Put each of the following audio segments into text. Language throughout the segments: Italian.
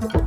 Uh-huh.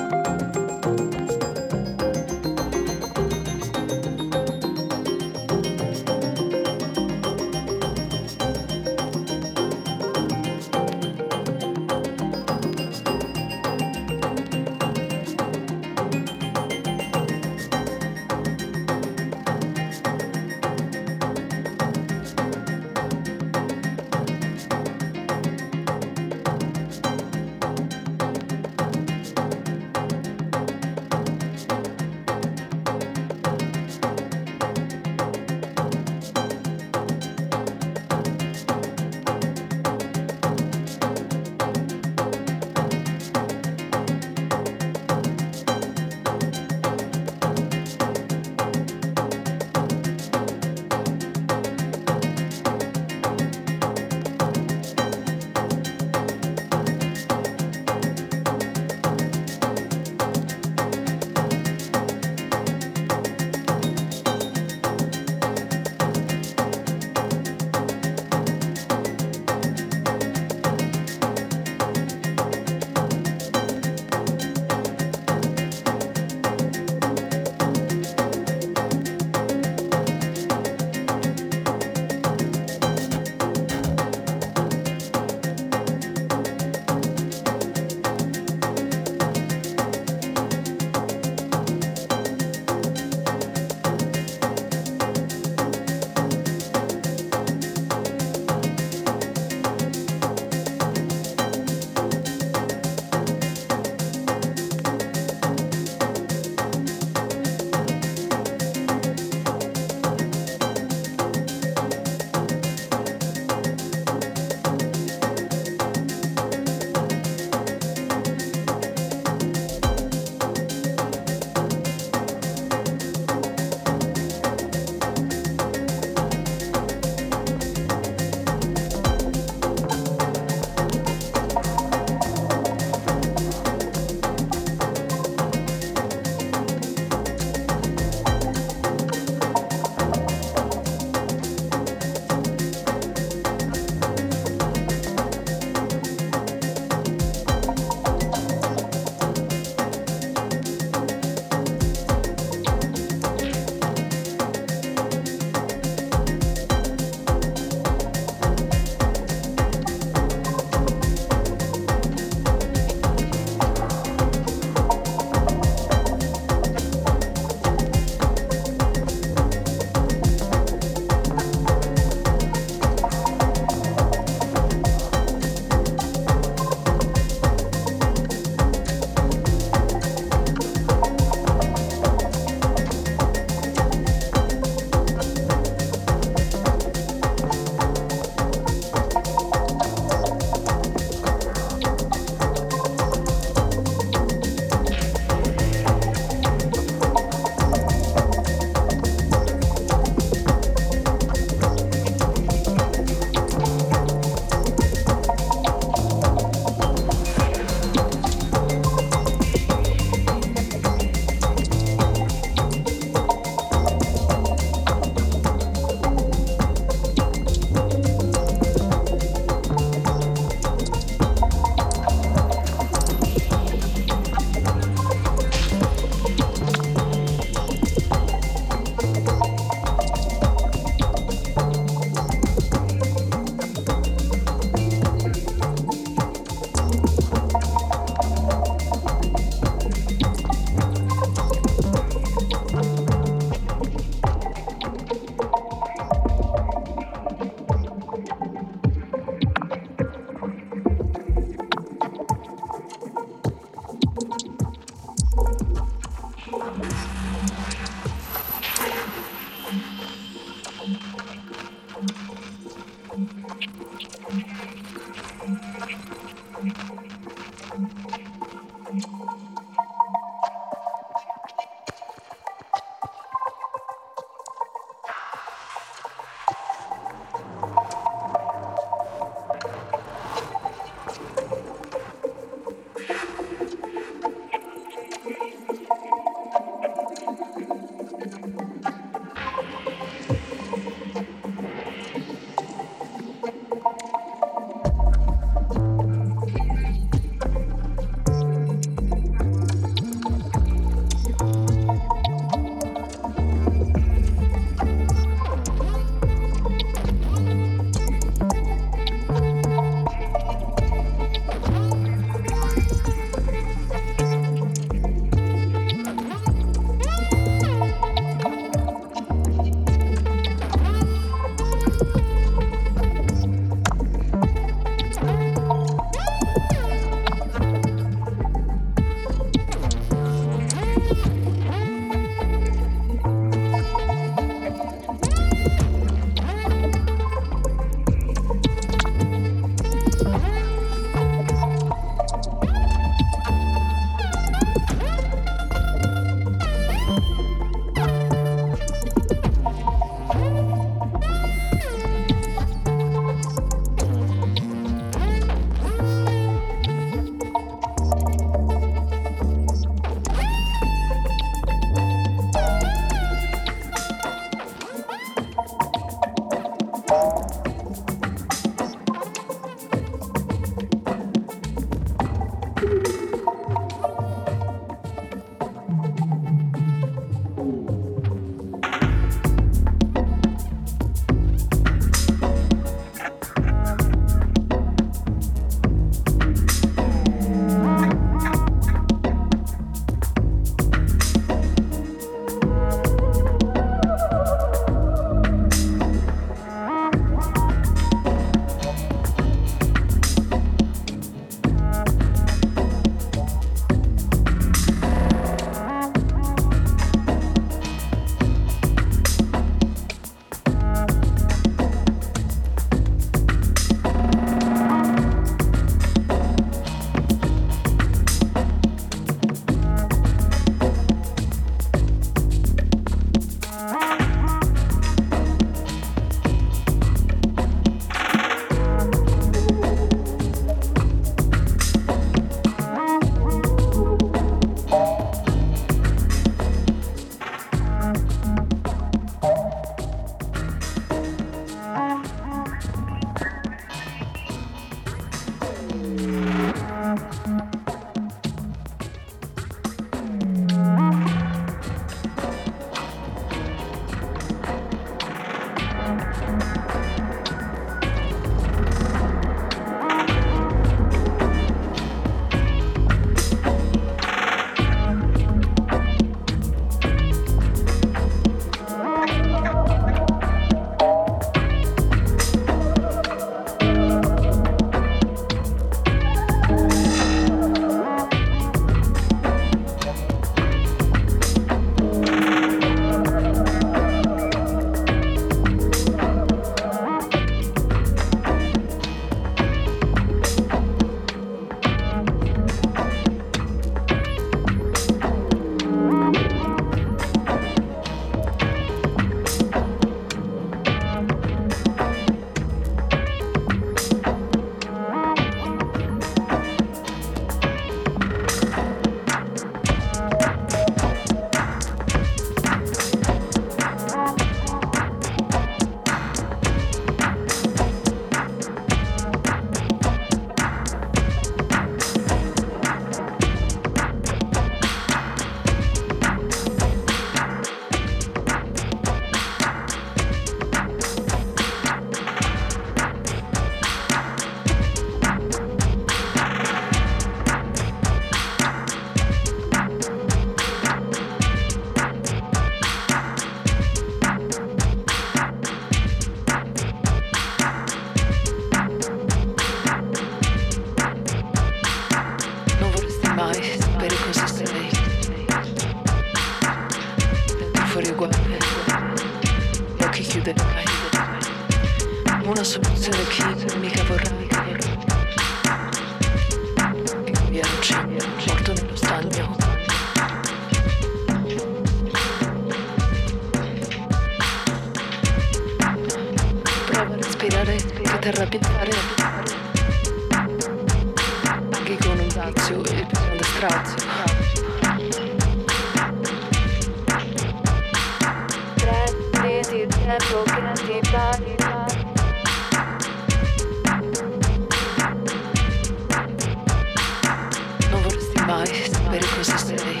mai per cosa sei.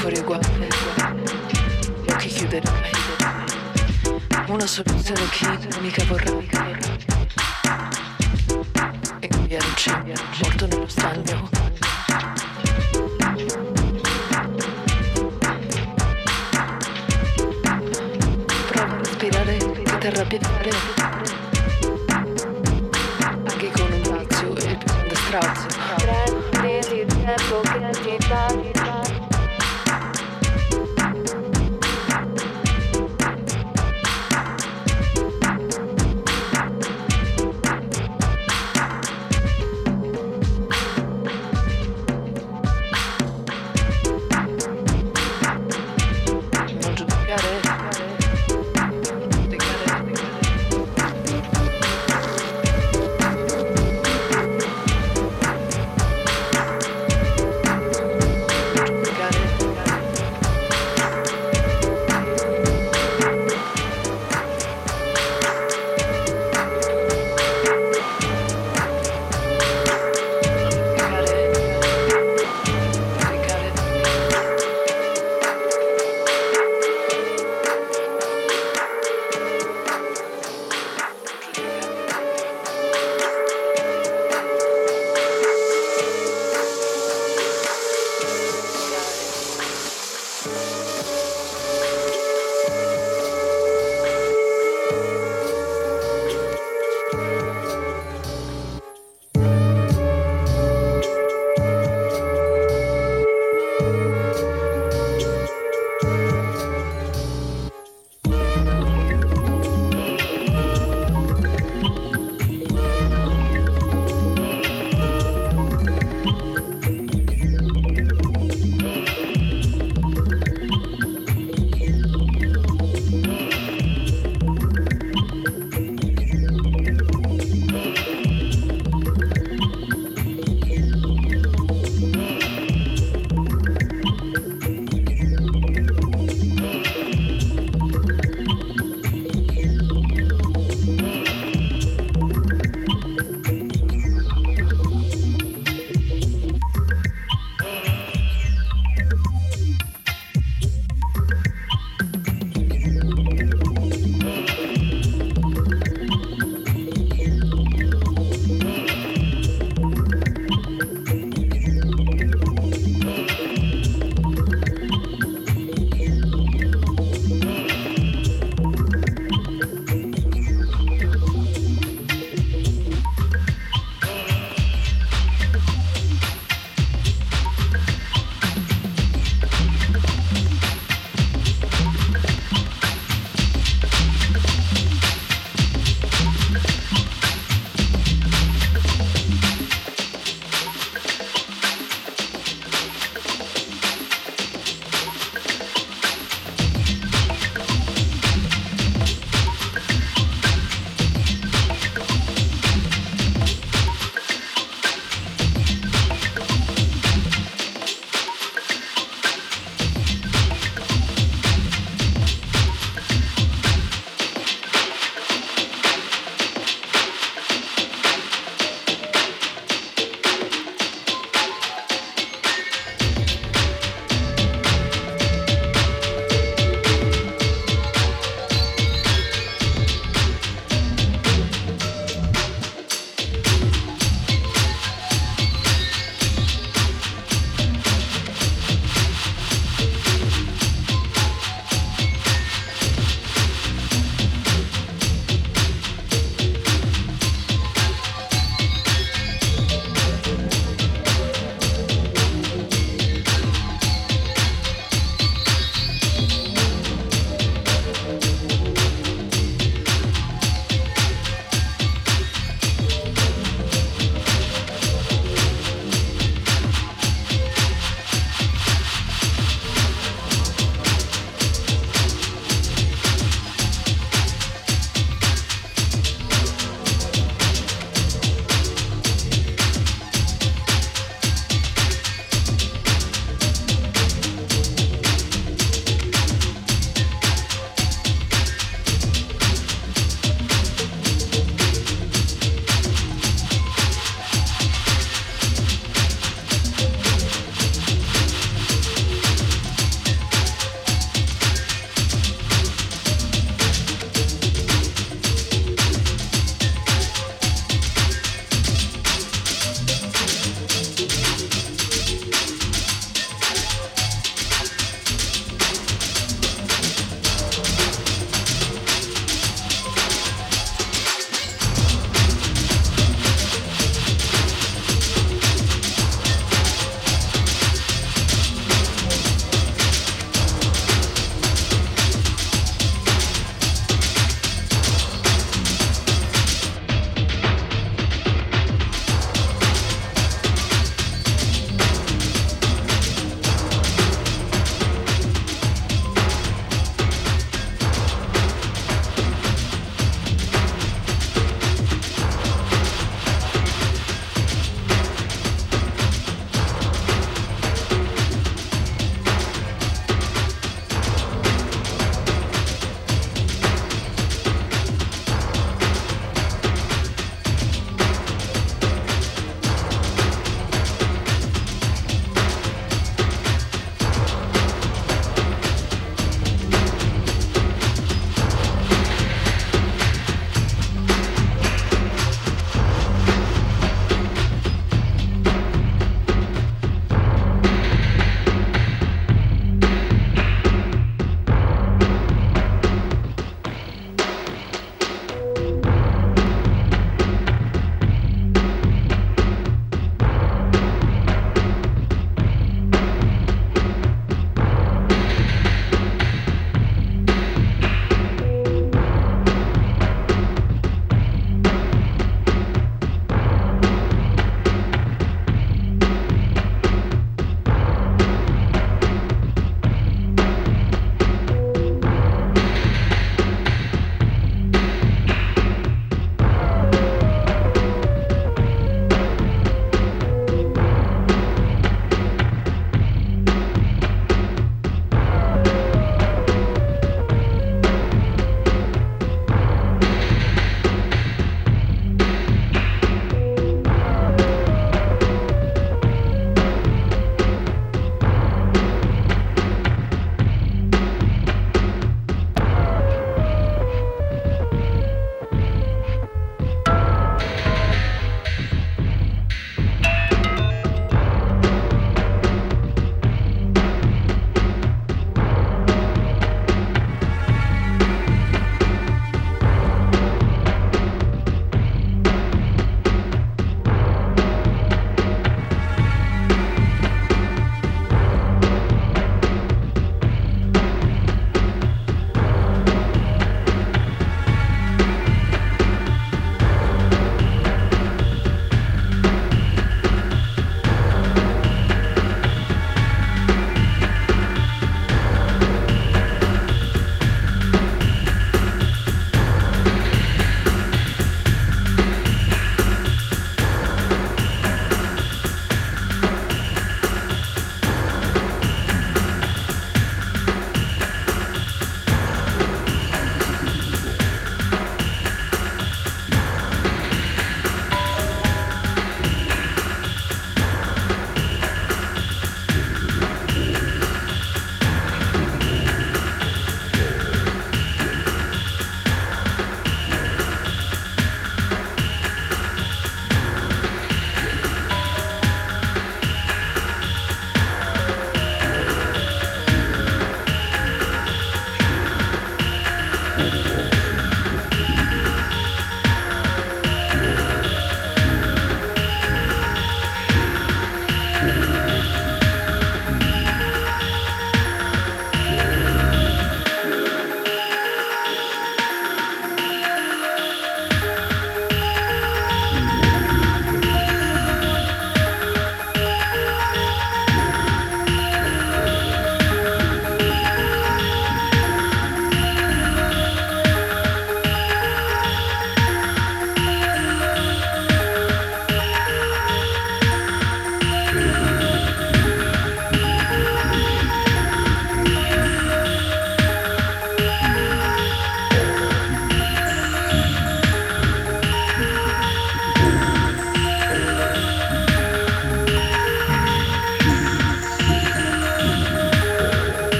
Fuori uguale, gli occhi chiuderai. Una soluzione chi mica vorrà. E un viaggio, morto nello stagno. Prova a respirare, ti arrabbiare. Krautzi.